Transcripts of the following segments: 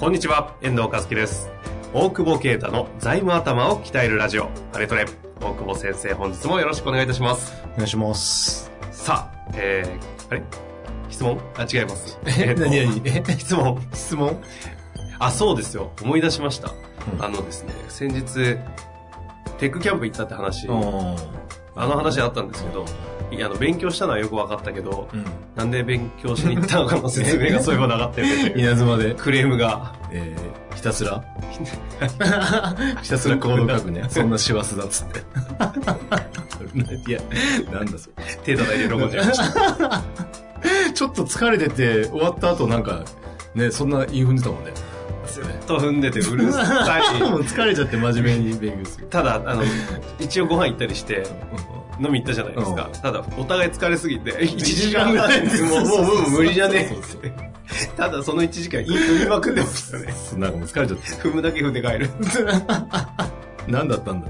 こんにちは、遠藤和樹です。大久保啓太の財務頭を鍛えるラジオ、あれトレ。大久保先生、本日もよろしくお願いいたします。お願いします。さあ、えー、あれ？質問？あ、違います。え、っと何何？え？質問。質問？あ、そうですよ。思い出しました。うんあのですね、先日、テックキャンプ行ったって話、うん。あの話あったんですけど、あの、勉強したのはよく分かったけど、うん。なんで勉強しに行ったのかの説明がそういえばなかったよね稲妻で、クレームが。えー、ひたすらひたすらコード書くね。そんな師走だっつって。いや、なんだそれ。手叩いてロゴじゃん。ちょっと疲れてて、終わった後なんか、ね、そんな言い踏んでたもんね。ずっと踏んでてうるさい。もう疲れちゃって真面目に勉強する。ただ、あの、一応ご飯行ったりして、飲み行ったじゃないですかう。ただ、お互い疲れすぎて、1 1時時間ぐらいでもう、もう、もう無理じゃねえって。ただ、その1時間、踏みまくってましたね。なんかもう疲れちゃって。踏むだけ踏んで帰る。何だったんだ？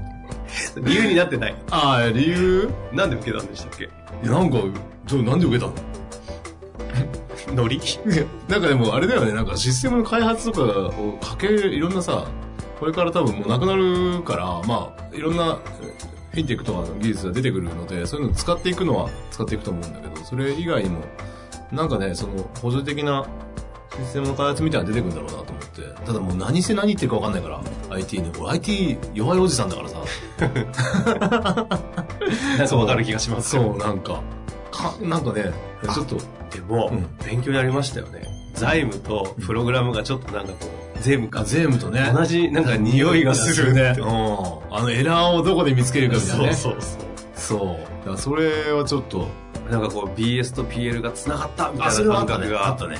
理由になってない。ああ、理由？なんで受けたんでしたっけ？いやなんか、ちょ、なんで受けたの？ノリ？なんかでもあれだよね、なんかシステムの開発とかをかける、いろんなさ、これから多分もうなくなるから、まあ、いろんなフィンテックとかの技術が出てくるので、そういうのを使っていくのは使っていくと思うんだけど、それ以外にも、なんかね、その補助的なシステムの開発みたいなの出てくるんだろうなと思って。ただもう何せ何言ってるか分かんないから、IT ね。俺 IT 弱いおじさんだからさ。なんかわかる気がしますよそう、なんか、か、なんかね、ちょっと、でも、うん勉強になりましたよね。財務とプログラムがちょっとなんかこう、税務かあ、税務とね。同じなんか匂いがするね。うん。あのエラーをどこで見つけるかみたいなね。そうそうそう。そう。だからそれはちょっと、なんかこう BS と PL が繋がったみたいな。感覚が、あったね。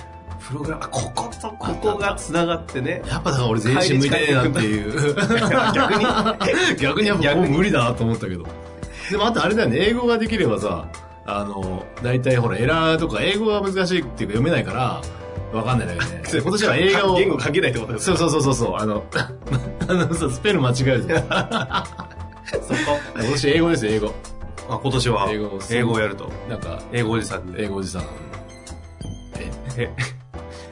プログラム、あ、こことここが繋がってね。やっぱだから俺全身向いてねえなっていう。逆に？逆にやっぱもう無理だなと思ったけど。でもあとあれだよね、英語ができればさ、あの、大体ほらエラーとか英語が難しいっていうか読めないから、わかんないんだけ。今年は映画を。言語書けないってことですそうそうそうそうそう。あの、あのさ、スペル間違えるじゃん。そこ。今年英語ですよ、英語。あ、今年は英語英語をやると。なんか、英語おじさんで。英語おじさん。え、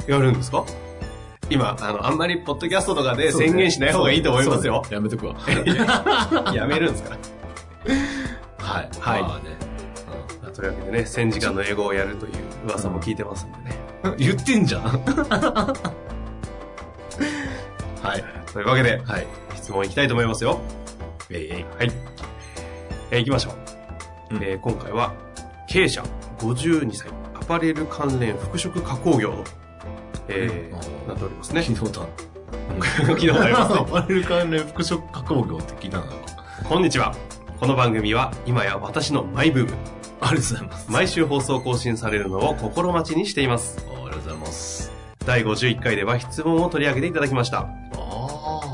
やるんですか？今、あの、あんまりポッドキャストとかで宣言しない方がいいと思いますよ。そうやめとくわ。やめるんですか？はい。はいまあね。まあというわけでね、1000時間の英語をやるという噂も聞いてますんでね。う ん言ってんじゃん。はい。というわけで、はい。質問いきたいと思いますよ。えいえい。はい。えー行きましょう。うんえー今回は、経営者52歳、アパレル関連服飾加工業の、えーうんなっておりますね。聞 いたことある。聞いたことありますねアパレル関連服飾加工業って聞いたのな。こんにちは。この番組は、今や私のマイブーム。ありがとうございます。毎週放送更新されるのを心待ちにしています。ありがとうございます。第51回では質問を取り上げていただきました。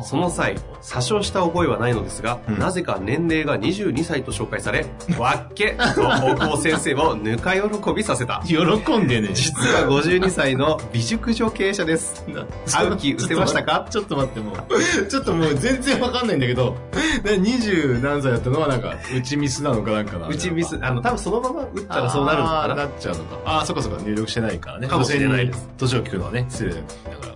その際、詐称した覚えはないのですが、うんなぜか年齢が22歳と紹介され、わっけと大久保先生をぬか喜びさせた。喜んでね。実は52歳の美熟女経営者です。会う気失せましたか？ちょっと待って、もう。ちょっともう全然わかんないんだけど、で20何歳だったのはなんか、打ちミスなのかなんかな。うちミス、あの、多分そのまま打ったらそうなるのかな。なっちゃうのか。ああ、そっかそっか、入力してないからね。かもしれないです年を聞くのはね、失礼だから。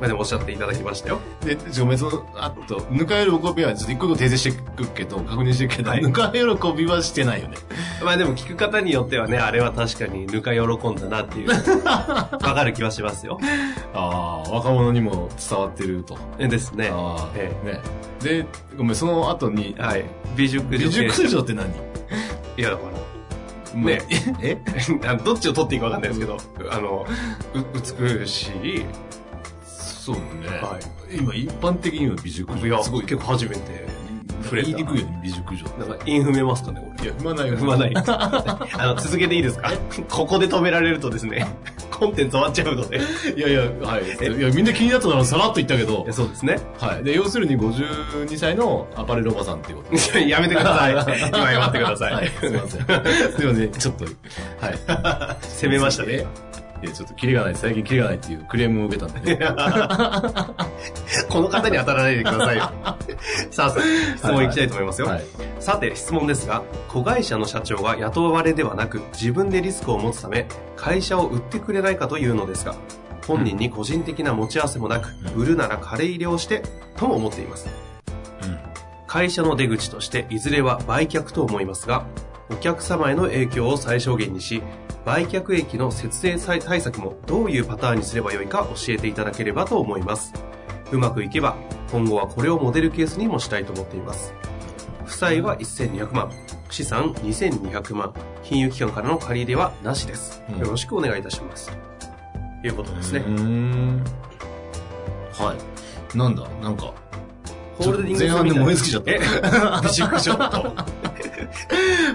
まあでもおっしゃっていただきましたよ。で、ごめん、その、あと、ぬか喜びは、ちょっと一個一個訂正していくけど、確認していくけど、はいぬか喜びはしてないよね。まあでも聞く方によってはね、あれは確かにぬか喜んだなっていう、わかる気はしますよ。ああ、若者にも伝わってると。えですね。ああ、えね。で、ごめん、その後に、はい。美熟女美熟女って何？いやだから、ねえ？どっちを取っていいかわかんないですけど、あの、う、美しい、そうね。は今、一般的には美熟女。いや、すごい、結構初めて触れた。言いにくいよね、美熟女。なんか、インフメますかね、いや、踏まないよ。踏まない。あの、続けていいですか？ここで止められるとですね、コンテンツ終わっちゃうので。いやいや、はい。いや、みんな気になったならさらっと言ったけど、そうですね。はい。で、要するに52歳のアパレルおばさんっていうこと やめてください。今謝ってください。はい、すいません。すいません、ちょっと、はい。攻めましたね。いや、ちょっとキリがない、最近キリがないっていうクレームを受けたんで、ね。この方に当たらないでくださいよ。さあ、質問いきたいと思いますよ。はい。さて、質問ですが、子会社の社長が雇われではなく、自分でリスクを持つため、会社を売ってくれないかというのですが、本人に個人的な持ち合わせもなく、売るなら借り入れをして、とも思っています。会社の出口として、いずれは売却と思いますが、お客様への影響を最小限にし、売却益の節税対策もどういうパターンにすればよいか教えていただければと思います。うまくいけば、今後はこれをモデルケースにもしたいと思っています。負債は1200万、資産2200万、金融機関からの借り入れはなしです。うんよろしくお願いいたします。ということですね。はい。なんだ、なんか、ホールディングス前半で燃え尽きちゃったえ？ビシックショット。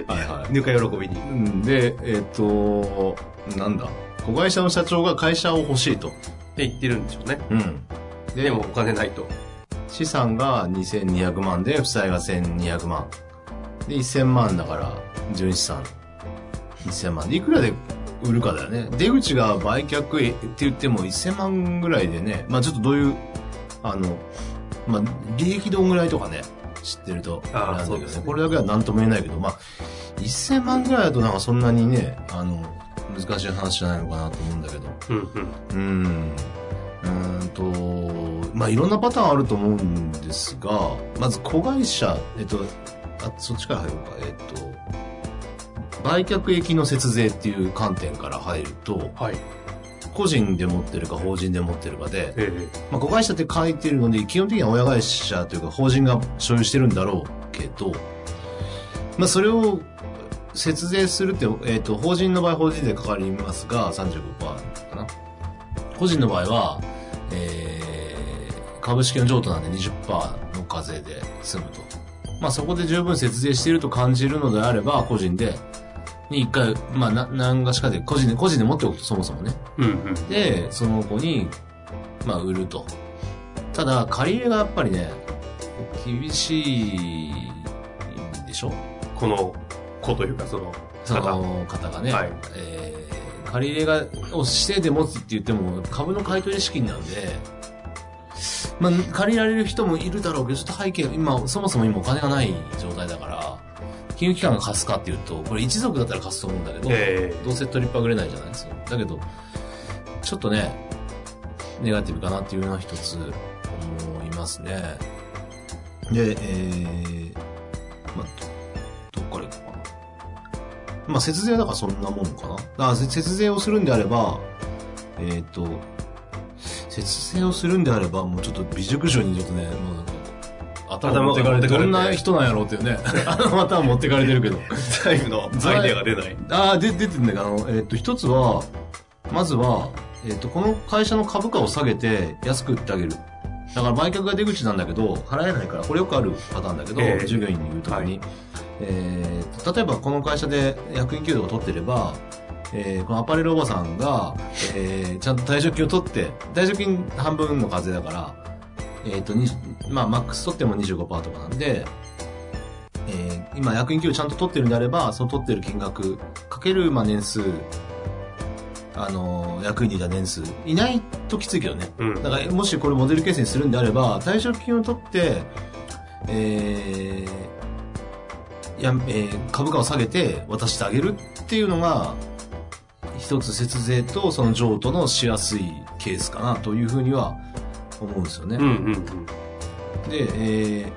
はいはい。ぬか喜びに。うんで、えっ、と、なんだ、子会社の社長が会社を欲しいと。って言ってるんでしょうね。うん。でもお金ないと。資産が2200万で、負債が1200万。で、1000万だから、純資産1000万。で、いくらで売るかだよね。出口が売却って言っても1000万ぐらいでね、まあちょっとどういう、あの、まあ利益どんぐらいとかね、知ってると。あーれなんだけどそうですねこれだけは何とも言えないけど、まあ、1000万ぐらいだとなんかそんなにね、あの、難しい話じゃないのかなと思うんだけど。うんうん。うんと、まあ、いろんなパターンあると思うんですが、まず子会社、えっと、あ、そっちから入ろうか。えっと、売却益の節税っていう観点から入ると、はい。個人で持ってるか法人で持ってるかで、えまあ、子会社って書いてるので、基本的には親会社というか法人が所有してるんだろうけど、まあ、それを節税するって、えっ、と、法人の場合法人税かかりますが、35%かな。個人の場合は、えー、株式の譲渡なんで20%の課税で済むと。まあ、そこで十分節税していると感じるのであれば、個人で、に一回、まあ、な、何がしかで、個人で、個人で持っておくと、そもそもね。えうんうん。で、その子に、まあ、売ると。ただ、借り入れがやっぱりね、厳しいんでしょ？この子というか、そのそ方。の方がね。はいえー借り入れが、をしてで持つって言っても、株の買い取り資金なんで、まあ、借りられる人もいるだろうけど、ちょっと背景、今、そもそも今お金がない状態だから、金融機関が貸すかっていうと、これ一族だったら貸すと思うんだけど、えどうせ取りっぱぐれないじゃないですか。だけど、ちょっとね、ネガティブかなっていうのは一つ思いますね。で、えー、まあ、どどっから行こうかな。まあ、節税はだからそんなもんかな。だからせ節税をするんであれば、えっ、と、節税をするんであれば、もうちょっと美熟女にちょっとね、もうなんか、頭持ってかれて、どんな人なんやろうっていうね、頭持ってかれてるけど。ー、財務のアイデアが出ない。ああ、で、出てるんだけど、あの、えっ、と、一つは、まずは、えっ、と、この会社の株価を下げて安く売ってあげる。だから売却が出口なんだけど、払えないから、これよくあるパターンだけど、ええ従業員に言うときに、はえーと例えばこの会社で役員給料を取ってれば、えーこのアパレルおばさんが、えーちゃんと退職金を取って、退職金半分の課税だから、えっ、と、にまあ、マックス取っても25%とかなんで、えー今役員給料ちゃんと取ってるんであれば、その取ってる金額、かける、まあ、年数、あのー役員でいた年数、いないときついけどね。うん。だから、もしこれモデルケースにするんであれば、退職金を取って、えー、や、えー株価を下げて渡してあげるっていうのが、一つ節税とその譲渡のしやすいケースかなというふうには思うんですよね。うんうんうん。で、えー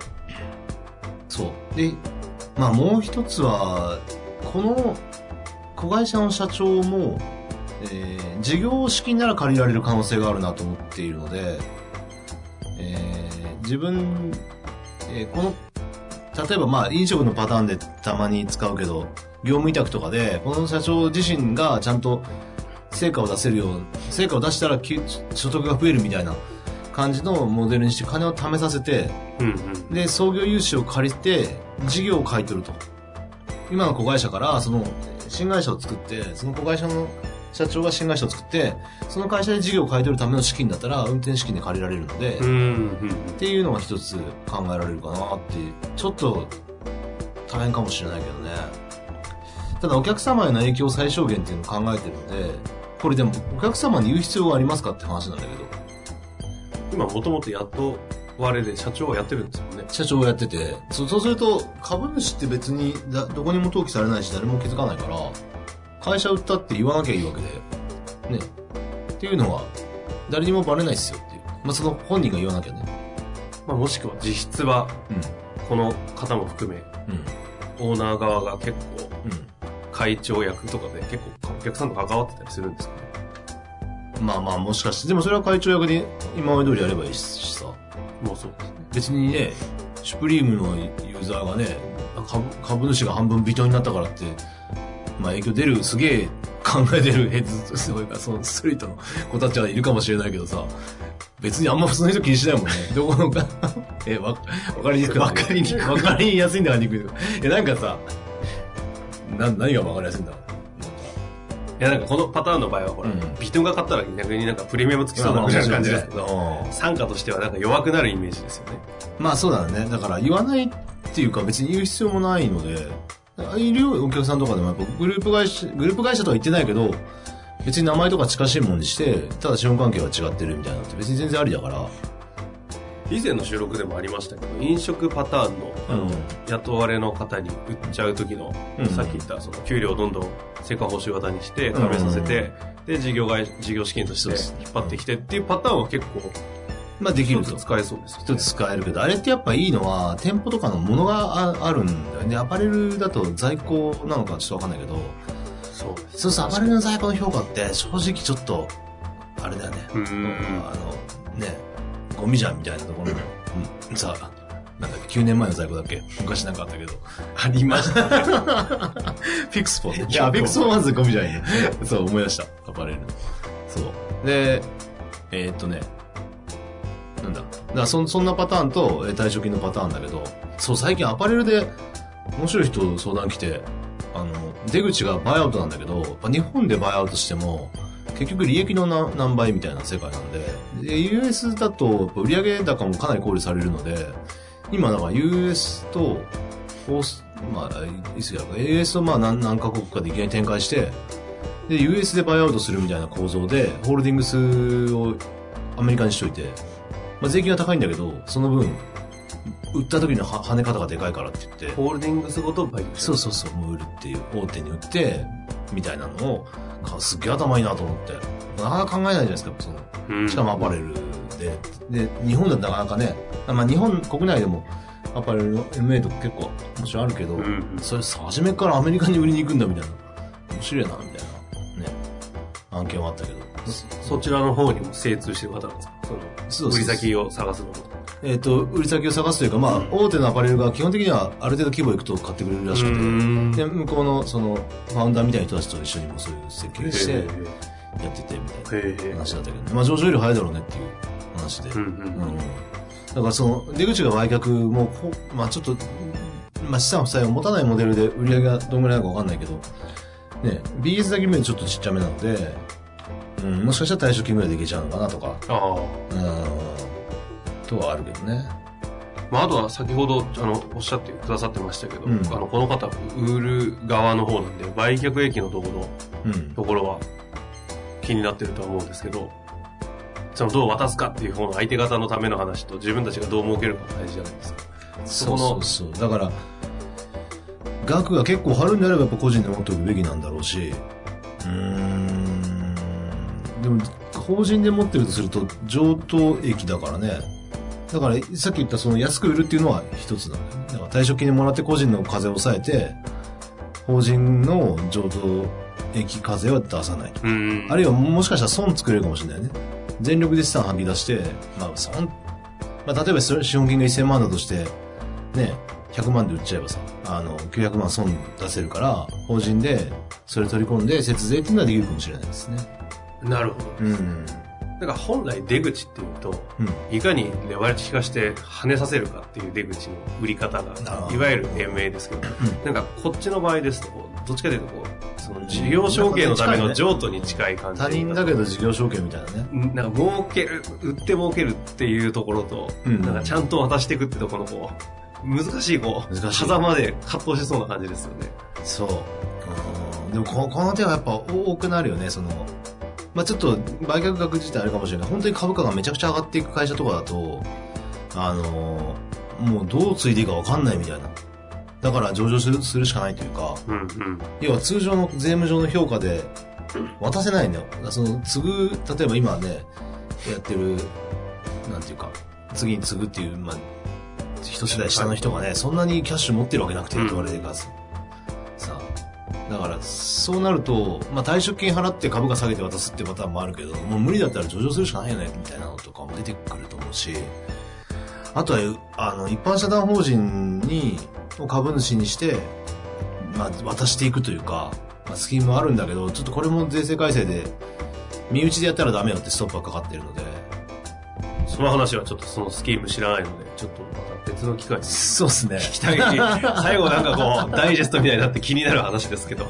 そう。で、まあもう一つは、この子会社の社長も、えー事業資金なら借りられる可能性があるなと思っているので、えー自分、えーこの、例えばまあ飲食のパターンでたまに使うけど、業務委託とかで、この社長自身がちゃんと成果を出せるよう、成果を出したらき所得が増えるみたいな感じのモデルにして金を貯めさせて、うんうん。で、創業融資を借りて、事業を買い取ると。今の子会社から、その、新会社を作って、その子会社の社長が新会社を作って、その会社で事業を買い取るための資金だったら、運転資金で借りられるので、うん。うん。っていうのが一つ考えられるかなっていう。ちょっと大変かもしれないけどね。ただお客様への影響最小限っていうのを考えてるので、これでもお客様に言う必要がありますかって話なんだけど、今、もともと雇われで社長はやってるんですよね。社長をやってて、そそうすると株主って別にだどこにも登記されないし誰も気づかないから、会社売ったって言わなきゃいいわけで、ね。っていうのは、誰にもバレないっすよっていう。まあ、その本人が言わなきゃね。まあ、もしくは実質は、この方も含め、うん。うん。オーナー側が結構、うん。会長役とかで結構お客さんと関わってたりするんですかね。まあまあもしかして、でもそれは会長役で今まで通りやればいいしさ。もうそうですね。別にね、シュプリームのユーザーがね、株株主が半分微糖になったからって、まあ影響出るすげえ考えてるヘッズ、すごいか、そのストリートの子たちはいるかもしれないけどさ、別にあんま普通の人気にしないもんね。どこのか、え、わ、わかりにくくわかりにくわかりやすいんだかにくいんだか。え、なんかさ、な、何がわかりやすいんだなんかいや、なんかこのパターンの場合は、ほら、うんビトンが買ったら逆になんかプレミアムつきそうな感じですけど、ど。参加としてはなんか弱くなるイメージですよね。まあそうだね。だから言わないっていうか別に言う必要もないので、いるよ、お客さんとかでもやっぱグループ会社、グループ会社とは言ってないけど、別に名前とか近しいもんにして、ただ資本関係は違ってるみたいなのって別に全然ありだから。以前の収録でもありましたけど、飲食パターンの、あの、うん雇われの方に売っちゃう時の、うんさっき言った、その、給料をどんどん成果報酬型にして、食べさせて、で、事業外、事業資金として引っ張ってきてっていうパターンは結構、まあできると。使えそうですよね。一つ使えるけど、あれってやっぱいいのは、店舗とかのものがああるんだよね。アパレルだと在庫なのかちょっとわかんないけど、そうです。そうそう、アパレルの在庫の評価って正直ちょっと、あれだよね。うーん。あの、ね、ゴミじゃんみたいなところの、うん、さ、なんだっけ、9年前の在庫だっけ？昔なんかあったけど。ありましたね。フィクスポン。いや、フィクスポンまずゴミじゃんね。そう、思い出した。アパレル。そう。で、えーっとね、なんだ。だそ、そんなパターンと、えー退職金のパターンだけど、そう、最近アパレルで、面白い人相談来て、あの、出口がバイアウトなんだけど、日本でバイアウトしても、結局利益の何倍みたいな世界なんで、で US だと、売上高もかなり考慮されるので、今だか US と、オース、まあ、いつやか、US とまあ何何カ国かでいきなり展開して、で、US でバイアウトするみたいな構造で、ホールディングスをアメリカにしといて、まあ税金は高いんだけど、その分、売った時の跳ね方がでかいからって言って、ホールディングスごと売却そうそうそう、もう売るっていう、大手に売って、みたいなのを、すっげえ頭いいなと思って。なかなか考えないじゃないですか、その、うんしかもアパレルで。で、日本だとなかなかね、まあ日本国内でもアパレルの MA とか結構もちろんあるけど、うんうんそれさ、初めからアメリカに売りに行くんだみたいな。面白いな、みたいな。ね。案件はあったけど。そちらの方にも精通してる方なんですか？その、そうそう売り先を探すのも。えっ、と、売り先を探すというか、まあ、大手のアパレルが基本的にはある程度規模いくと買ってくれるらしくて、ん。で、向こうの、その、ファウンダーみたいな人たちと一緒にもそういう設計して、やってて、みたいな話だったけど、ね、まあ、上場より早いだろうねっていう話で。うんうんうん。だからその、出口が売却もほ、まあちょっと、まあ資産負債を持たないモデルで売り上げがどんぐらいなのかわかんないけど、ね、BS だけ見るとちょっとちっちゃめなので、うん、もしかしたら退職金ぐらいでいけちゃうのかなとか、ああ。うん、とはあるけどね。まあ、あとは先ほど、あの、おっしゃってくださってましたけど、うんあの、この方、売る側の方なんで、売却益のところ、うん。ところは気になってるとは思うんですけど、そのどう渡すかっていう方の相手方のための話と自分たちがどう儲けるかが大事じゃないですか。そうそうそう。だから、額が結構張るんであればやっぱ個人で持っておくべきなんだろうし、うーん、でも、法人で持ってるとすると上等益だからね。だから、さっき言ったその安く売るっていうのは一つなんだよね。だから退職金でもらって個人の風を抑えて、法人の上等益風は出さないと。うんあるいはもしかしたら損作れるかもしれないね。全力で資産吐き出して、まあ損、まあ例えば資本金が1000万だとして、ね、100万で売っちゃえばさ、あの、900万損出せるから、法人でそれ取り込んで節税っていうのはできるかもしれないですね。なるほど。うん。だから本来出口っていうと、うん。いかにレバレッジ化して跳ねさせるかっていう出口の売り方が、いわゆる延命ですけど、なんかこっちの場合ですと、どっちかというとこう、その事業承継のための譲渡に近い感じ。他人だけど事業承継みたいなね。なんか儲ける、売って儲けるっていうところと、うんなんかちゃんと渡していくってところのこう、難しいこう、難しい狭間で葛藤しそうな感じですよね。そう。うん。でもこ、この手はやっぱ多くなるよね、その、まあちょっと売却額自体あるかもしれない。本当に株価がめちゃくちゃ上がっていく会社とかだと、あのーもうどうついていいかわかんないみたいな。だから上場するするしかないというか、うんうん。要は通常の税務上の評価で渡せないんだよ。その、継ぐ、例えば今ね、やってる、なんていうか、次に継ぐっていう、まあ、一世代下の人がね、そんなにキャッシュ持ってるわけなくて、うん言われるから。だから、そうなると、まあ、退職金払って株価下げて渡すってパターンもあるけど、もう無理だったら上場するしかないよね、みたいなのとかも出てくると思うし、あとは、あの、一般社団法人に、を株主にして、まあ、渡していくというか、まあ、スキームもあるんだけど、ちょっとこれも税制改正で、身内でやったらダメよってストップがかかってるので、その話はちょっとそのスキーム知らないので、ちょっとまた別の機会にそうですね。聞きたい。最後なんかこう、ダイジェストみたいになって気になる話ですけど、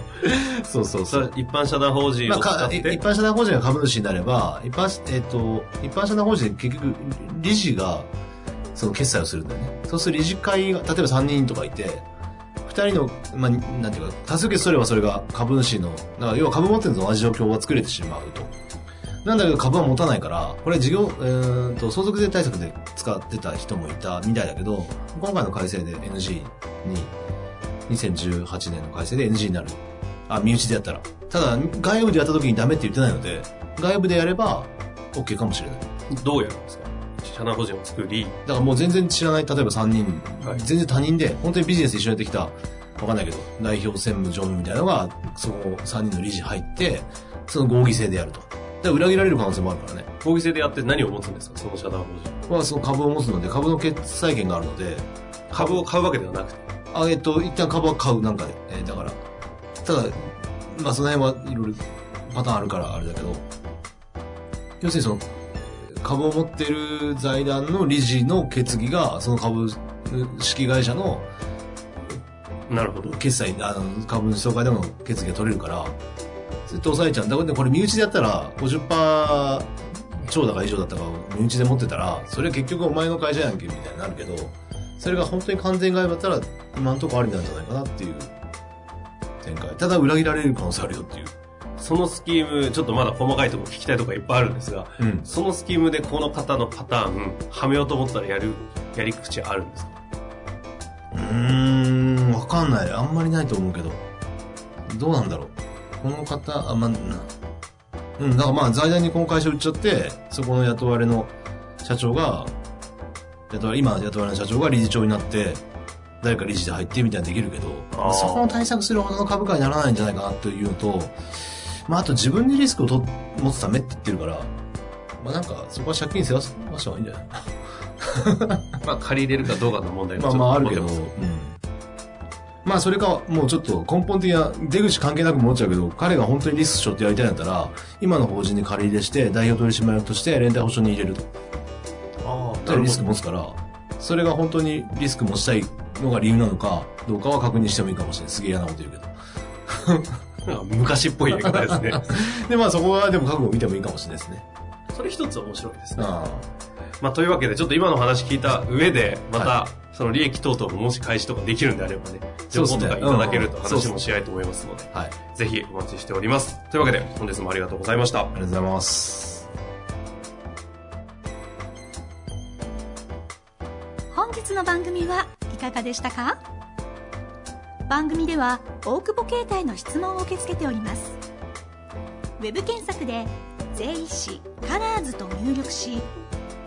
そうそうそれ一般社団法人まあ、を使って、一般社団法人が株主になれば、一般、えっ、と、一般社団法人で結局、理事が、その決済をするんだよね。そうすると理事会が、例えば3人とかいて、2人の、まあ、なんていうか、多数決取ればそれが株主の、だから要は株持ってるのと同じ状況が作れてしまうと。なんだけど株は持たないから、これ事業、えー、と相続税対策で使ってた人もいたみたいだけど、今回の改正で NG に、2018年の改正で NG になる。あ、身内でやったら。ただ、外部でやった時にダメって言ってないので、外部でやれば OK かもしれない。どうやるんですか？社団法人を作り、だからもう全然知らない、例えば3人、はい全然他人で、本当にビジネス一緒にやってきた、わかんないけど、代表専務常務みたいなのが、そこ3人の理事入って、その合議制でやると。で裏切られる可能性もあるからね。合議制でやって何を持つんですか？その社団法人。まあ、その株を持つので、株の決済権があるので、株を買うわけではなくて？あ、えっと、一旦株は買う、なんかで。えーだから。ただ、まあ、その辺はいろいろパターンあるからあれだけど、要するにその、株を持ってる財団の理事の決議が、その株式会社のなるほど。決済、あの、株主総会でも決議が取れるから、ずっと抑えちゃうんだ。でこれ身内でやったら、50%超だか以上だったか身内で持ってたら、それは結局お前の会社やんけ、みたいになるけど、それが本当に完全外部だったら、今のところありなんじゃないかなっていう展開。ただ裏切られる可能性あるよっていう。そのスキーム、ちょっとまだ細かいところ聞きたいところいっぱいあるんですが、うん。そのスキームでこの方のパターン、はめようと思ったらやる、やり口あるんですか？うーん、わかんない。あんまりないと思うけど。どうなんだろう。この方、あ、まあ、なうん、だからまあ財団にこの会社売っちゃって、そこの雇われの社長が、雇われ、今雇われの社長が理事長になって、誰か理事で入ってみたいにできるけどそこの対策するほどの株価にならないんじゃないかなというのと、まああと自分でリスクをと持つためって言ってるから、まあなんかそこは借金背負わせました方がいいんじゃない？まあ借りれるかどうかの問題まあまああるけど、うんまあそれか、もうちょっと根本的な出口関係なく持っちゃうけど、彼が本当にリスク背負ってやりたいんだったら、今の法人に借り入れして、代表取締役として連帯保証に入れると。ああ、リスク持つから、それが本当にリスク持ちたいのが理由なのか、どうかは確認してもいいかもしれない。すげえ嫌なこと言うけど。昔っぽいやり方ですね。で、まあそこはでも覚悟を見てもいいかもしれないですね。それ一つ面白いですね。あまあというわけで、ちょっと今の話聞いた上で、また、はその利益等々ももし開始とかできるんであればね、情報とかいただけると話もし合いと思いますので、ぜひお待ちしております。というわけで、本日もありがとうございました。りがとうございます。本日の番組はいかがでしたか？番組では大久保携帯の質問を受け付けておりますウェブ検索で「税理士カラーズと入力し